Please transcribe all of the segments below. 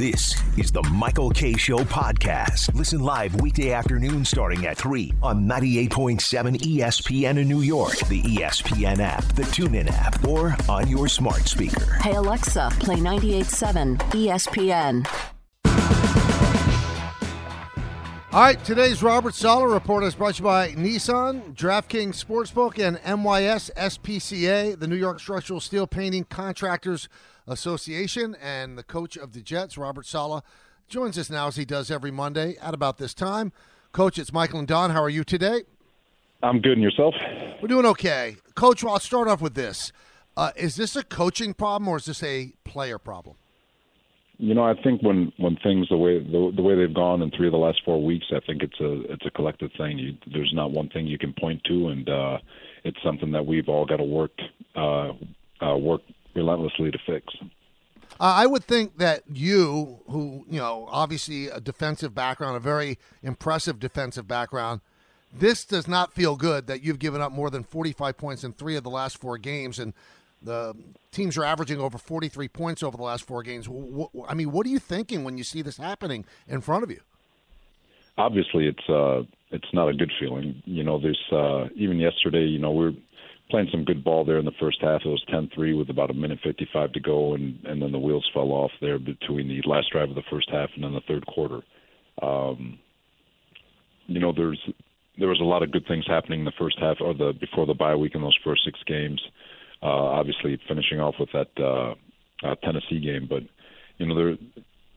This is the Michael Kay Show podcast. Listen live weekday afternoon starting at 3 on 98.7 ESPN in New York, the ESPN app, the TuneIn app, or on your smart speaker. Hey Alexa, play 98.7 ESPN. All right, today's Robert Saleh report is brought to you by Nissan, DraftKings Sportsbook, and NYS SPCA, the New York Structural Steel Painting Contractors Association. And the coach of the Jets, Robert Saleh, joins us now as he does every Monday at about this time. Coach, it's Michael and Don. How are you today? I'm good. And yourself? We're doing okay. Coach, well, I'll start off with this. Uh, is this a coaching problem or is this a player problem? You know, I think when when things the way the, the way they've gone in three of the last four weeks, I think it's a it's a collective thing. You, there's not one thing you can point to, and uh, it's something that we've all got to work uh, uh, work relentlessly to fix. I would think that you, who you know, obviously a defensive background, a very impressive defensive background, this does not feel good that you've given up more than 45 points in three of the last four games, and the teams are averaging over 43 points over the last four games. I mean, what are you thinking when you see this happening in front of you? Obviously, it's uh, it's not a good feeling. You know, there's uh, even yesterday. You know, we're playing some good ball there in the first half. It was 10-3 with about a minute 55 to go, and and then the wheels fell off there between the last drive of the first half and then the third quarter. Um, you know, there's there was a lot of good things happening in the first half or the before the bye week in those first six games. Uh, obviously, finishing off with that uh, uh, Tennessee game, but you know there,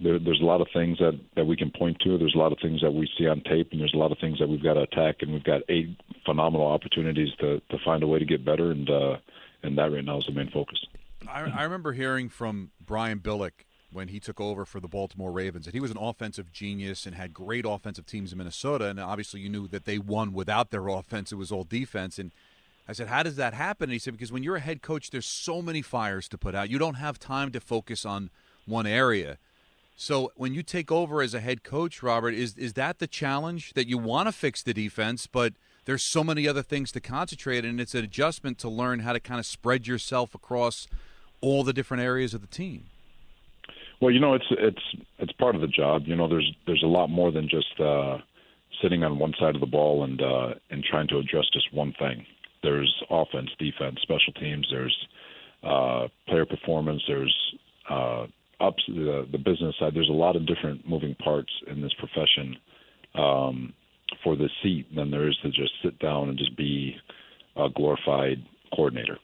there there's a lot of things that that we can point to. There's a lot of things that we see on tape, and there's a lot of things that we've got to attack, and we've got eight phenomenal opportunities to to find a way to get better, and uh, and that right now is the main focus. I, I remember hearing from Brian Billick when he took over for the Baltimore Ravens that he was an offensive genius and had great offensive teams in Minnesota, and obviously you knew that they won without their offense; it was all defense, and I said, How does that happen? And he said, Because when you're a head coach, there's so many fires to put out. You don't have time to focus on one area. So when you take over as a head coach, Robert, is is that the challenge that you want to fix the defense, but there's so many other things to concentrate and it's an adjustment to learn how to kind of spread yourself across all the different areas of the team. Well, you know, it's it's it's part of the job. You know, there's there's a lot more than just uh sitting on one side of the ball and uh and trying to address just one thing there's offense, defense, special teams. There's uh, player performance. There's uh, ups the, the business side. There's a lot of different moving parts in this profession um, for the seat than there is to just sit down and just be a glorified coordinator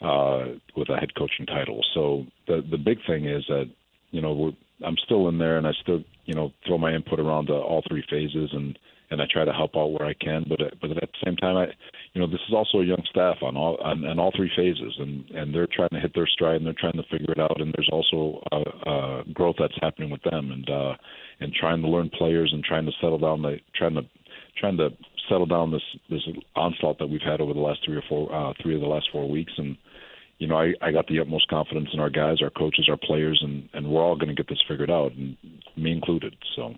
uh, with a head coaching title. So the the big thing is that you know we're, I'm still in there and I still you know throw my input around to all three phases and and I try to help out where I can. But but at the same time, I you know this is also a young staff on all on, on all three phases, and and they're trying to hit their stride and they're trying to figure it out. And there's also uh, uh, growth that's happening with them, and uh, and trying to learn players and trying to settle down the trying to trying to settle down this this onslaught that we've had over the last three or four uh, three of the last four weeks and you know, I, I got the utmost confidence in our guys, our coaches, our players, and, and we're all going to get this figured out, and me included. So,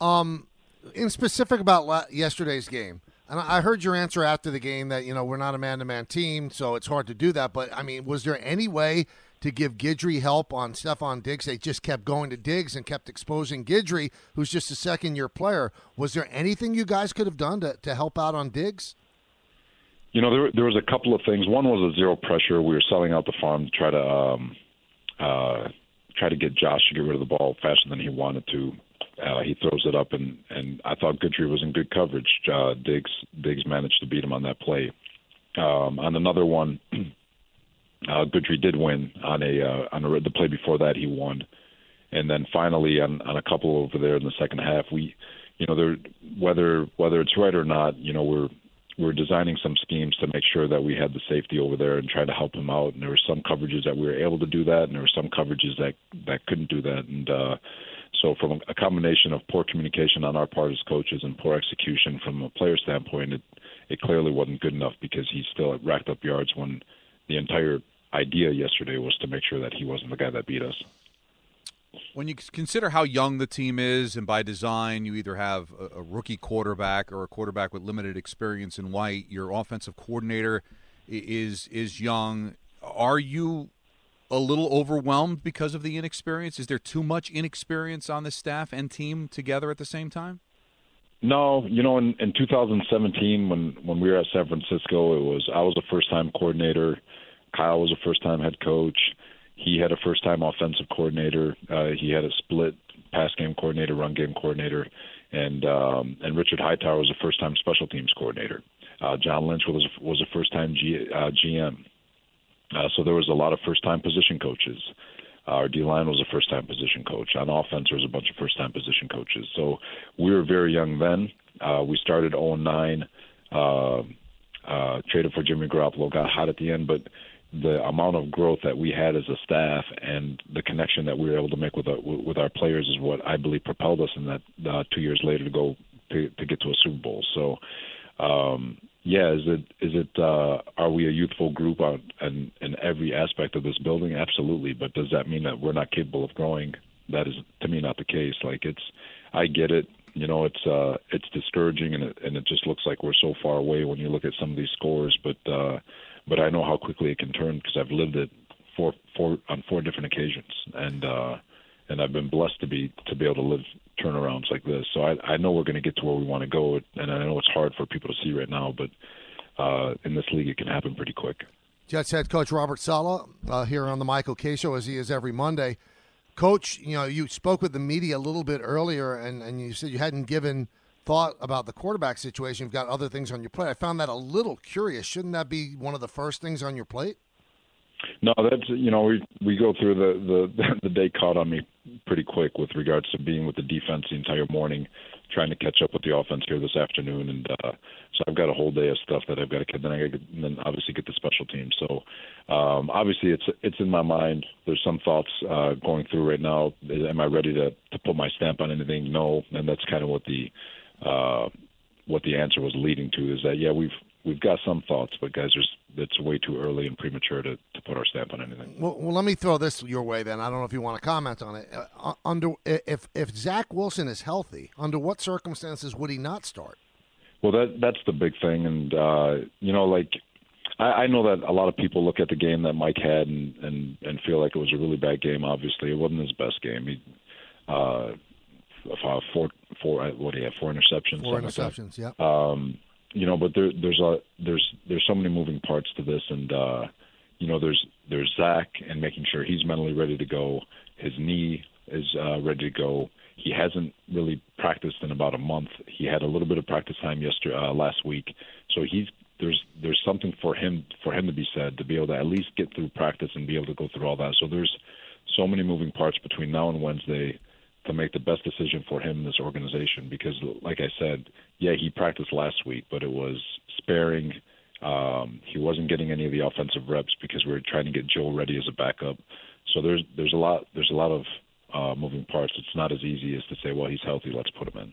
um, in specific about yesterday's game, and I heard your answer after the game that you know we're not a man-to-man team, so it's hard to do that. But I mean, was there any way to give Guidry help on Stefon Diggs? They just kept going to Diggs and kept exposing Guidry, who's just a second-year player. Was there anything you guys could have done to, to help out on Diggs? You know, there there was a couple of things. One was a zero pressure. We were selling out the farm to try to um, uh, try to get Josh to get rid of the ball faster than he wanted to. Uh, he throws it up, and and I thought Guidry was in good coverage. Uh, Diggs Diggs managed to beat him on that play. Um, on another one, uh, Guidry did win on a uh, on a, the play before that he won, and then finally on on a couple over there in the second half, we, you know, there whether whether it's right or not, you know, we're we're designing some schemes to make sure that we had the safety over there and try to help him out. And there were some coverages that we were able to do that, and there were some coverages that that couldn't do that. And uh, so, from a combination of poor communication on our part as coaches and poor execution from a player standpoint, it it clearly wasn't good enough because he still racked up yards when the entire idea yesterday was to make sure that he wasn't the guy that beat us. When you consider how young the team is, and by design, you either have a, a rookie quarterback or a quarterback with limited experience in white, your offensive coordinator is is young. Are you a little overwhelmed because of the inexperience? Is there too much inexperience on the staff and team together at the same time? No, you know, in, in 2017 when when we were at San Francisco, it was I was a first time coordinator. Kyle was a first time head coach. He had a first time offensive coordinator. Uh, he had a split pass game coordinator, run game coordinator, and um, and Richard Hightower was a first time special teams coordinator. Uh, John Lynch was was a first time G, uh, GM. Uh, so there was a lot of first time position coaches. Uh, our D line was a first time position coach. On offense, there was a bunch of first time position coaches. So we were very young then. Uh, we started 0 9, uh, uh, traded for Jimmy Garoppolo, got hot at the end, but the amount of growth that we had as a staff and the connection that we were able to make with our, with our players is what I believe propelled us in that uh, two years later to go to, to get to a Super Bowl. So, um, yeah, is it is it uh, are we a youthful group on in, in every aspect of this building? Absolutely, but does that mean that we're not capable of growing? That is to me not the case. Like it's, I get it. You know, it's uh, it's discouraging and it, and it just looks like we're so far away when you look at some of these scores. But uh, but I know how quickly it can turn because I've lived it four four on four different occasions and. uh and I've been blessed to be to be able to live turnarounds like this. So I, I know we're going to get to where we want to go, and I know it's hard for people to see right now, but uh, in this league, it can happen pretty quick. Jets head coach Robert Saleh uh, here on the Michael Kay Show, as he is every Monday. Coach, you know, you spoke with the media a little bit earlier, and, and you said you hadn't given thought about the quarterback situation. You've got other things on your plate. I found that a little curious. Shouldn't that be one of the first things on your plate? No, that's you know we we go through the the the day caught on me pretty quick with regards to being with the defense the entire morning, trying to catch up with the offense here this afternoon, and uh, so I've got a whole day of stuff that I've got to get. Then I got and then obviously get the special team. So um, obviously it's it's in my mind. There's some thoughts uh, going through right now. Am I ready to to put my stamp on anything? No, and that's kind of what the uh, what the answer was leading to is that yeah we've we've got some thoughts, but guys, there's it's way too early and premature to, to put our stamp on anything. Well, well, let me throw this your way then. I don't know if you want to comment on it. Uh, under if if Zach Wilson is healthy, under what circumstances would he not start? Well, that that's the big thing, and uh, you know, like I, I know that a lot of people look at the game that Mike had and and and feel like it was a really bad game. Obviously, it wasn't his best game. He uh, four four what do you have four interceptions? Four interceptions, like yeah. Um, you know, but there, there's a there's there's so many moving parts to this, and uh, you know, there's there's Zach and making sure he's mentally ready to go. His knee is uh, ready to go. He hasn't really practiced in about a month. He had a little bit of practice time yesterday uh, last week, so he's there's there's something for him for him to be said to be able to at least get through practice and be able to go through all that. So there's so many moving parts between now and Wednesday to make the best decision for him in this organization because like I said, yeah, he practiced last week, but it was sparing. Um, he wasn't getting any of the offensive reps because we were trying to get Joe ready as a backup. So there's there's a lot there's a lot of uh, moving parts. It's not as easy as to say, well, he's healthy, let's put him in.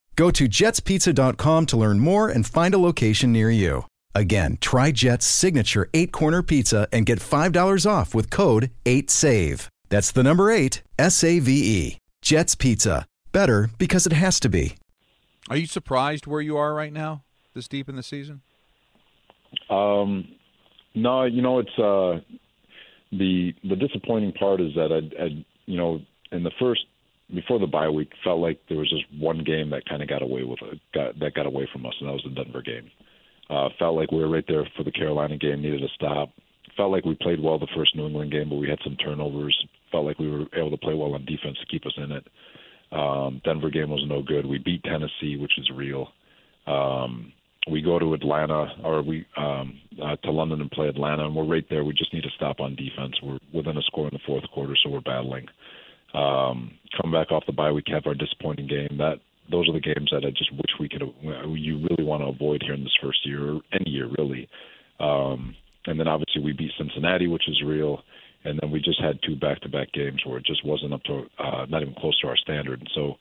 Go to jetspizza.com to learn more and find a location near you. Again, try Jet's signature eight corner pizza and get $5 off with code 8SAVE. That's the number eight, S A V E. Jet's Pizza. Better because it has to be. Are you surprised where you are right now, this deep in the season? Um, no, you know it's uh, the the disappointing part is that I, I, you know, in the first before the bye week, felt like there was just one game that kind of got away with it, got that got away from us, and that was the Denver game. Uh, felt like we were right there for the Carolina game, needed to stop. Felt like we played well the first New England game, but we had some turnovers. Felt like we were able to play well on defense to keep us in it. Um, Denver game was no good. We beat Tennessee, which is real. Um, we go to Atlanta or we um, uh, to London and play Atlanta, and we're right there. We just need to stop on defense. We're within a score in the fourth quarter, so we're battling. Um, come back off the bye week, have our disappointing game. That those are the games that I just wish we could. You really want to avoid here in this first year, or any year really. Um, and then obviously we beat Cincinnati, which is real. And then we just had two back-to-back games where it just wasn't up to, uh, not even close to our standard. And so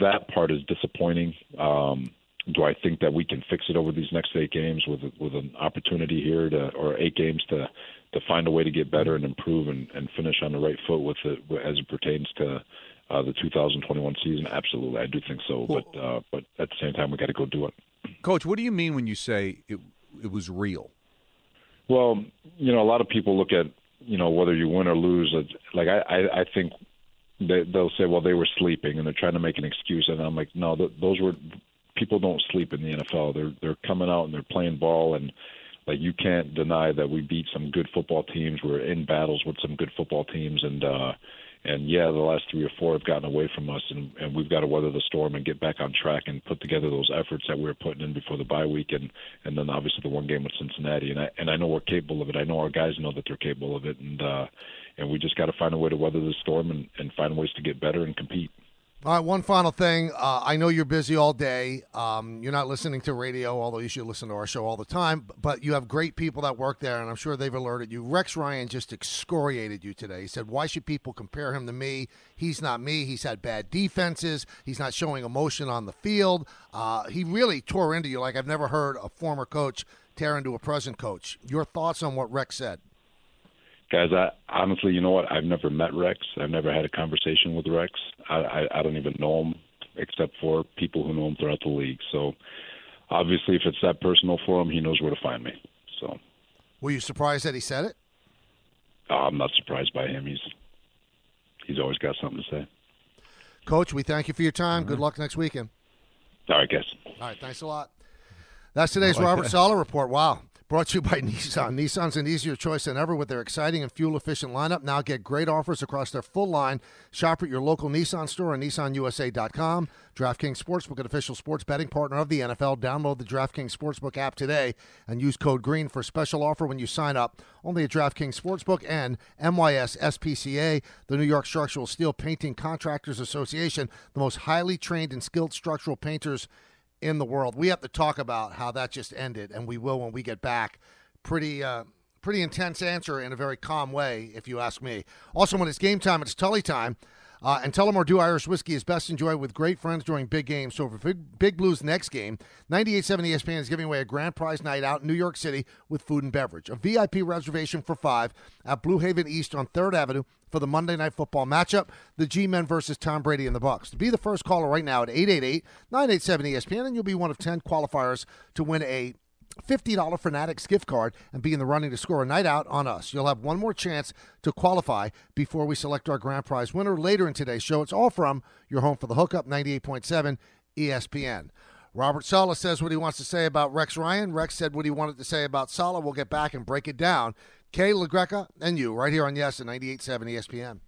that part is disappointing. Um, do I think that we can fix it over these next eight games with with an opportunity here to, or eight games to to find a way to get better and improve and, and finish on the right foot with it as it pertains to uh, the 2021 season? Absolutely, I do think so. Well, but uh, but at the same time, we got to go do it. Coach, what do you mean when you say it it was real? Well, you know, a lot of people look at you know whether you win or lose. Like I I, I think they, they'll say, well, they were sleeping, and they're trying to make an excuse. And I'm like, no, th- those were people don't sleep in the NFL. They're they're coming out and they're playing ball and like you can't deny that we beat some good football teams. We're in battles with some good football teams and uh and yeah, the last three or four have gotten away from us and, and we've got to weather the storm and get back on track and put together those efforts that we were putting in before the bye week and and then obviously the one game with Cincinnati and I and I know we're capable of it. I know our guys know that they're capable of it and uh and we just got to find a way to weather the storm and, and find ways to get better and compete. All right, one final thing. Uh, I know you're busy all day. Um, you're not listening to radio, although you should listen to our show all the time. But you have great people that work there, and I'm sure they've alerted you. Rex Ryan just excoriated you today. He said, Why should people compare him to me? He's not me. He's had bad defenses. He's not showing emotion on the field. Uh, he really tore into you like I've never heard a former coach tear into a present coach. Your thoughts on what Rex said? Guys i honestly you know what? I've never met rex. I've never had a conversation with rex. I i, I don't even know him except for people who know him throughout the league. So obviously if it's that personal for him he knows where to find me. So. Were you surprised that he said it? Uh, i'm not surprised by him. He's he's always got something to say. Coach we thank you for your time. Mm-hmm. good luck next weekend. All right guys. All right thanks a lot. That's today's like Robert Saleh report. Wow. Brought to you by Nissan. Nissan's an easier choice than ever with their exciting and fuel efficient lineup. Now get great offers across their full line. Shop at your local Nissan store and nissanusa.com. DraftKings Sportsbook, an official sports betting partner of the NFL. Download the DraftKings Sportsbook app today and use code GREEN for a special offer when you sign up. Only at DraftKings Sportsbook and NYS SPCA, the New York Structural Steel Painting Contractors Association, the most highly trained and skilled structural painters in the world. We have to talk about how that just ended, and we will when we get back. Pretty, uh, pretty intense answer in a very calm way, if you ask me. Also, when it's game time, it's Tully time. Uh, and Tullamore Dew Irish Whiskey is best enjoyed with great friends during big games. So for Big, big Blues next game, 98.7 ESPN is giving away a grand prize night out in New York City with food and beverage. A VIP reservation for five at Blue Haven East on 3rd Avenue for the Monday Night Football matchup, the G-Men versus Tom Brady and the Bucs. To be the first caller right now at 888-987-ESPN, and you'll be one of 10 qualifiers to win a $50 Fanatics gift card and be in the running to score a night out on us. You'll have one more chance to qualify before we select our grand prize winner later in today's show. It's all from your home for the hookup 98.7 ESPN. Robert Saleh says what he wants to say about Rex Ryan. Rex said what he wanted to say about Saleh. We'll get back and break it down. Kay LaGreca and you right here on Yes at 98.7 ESPN.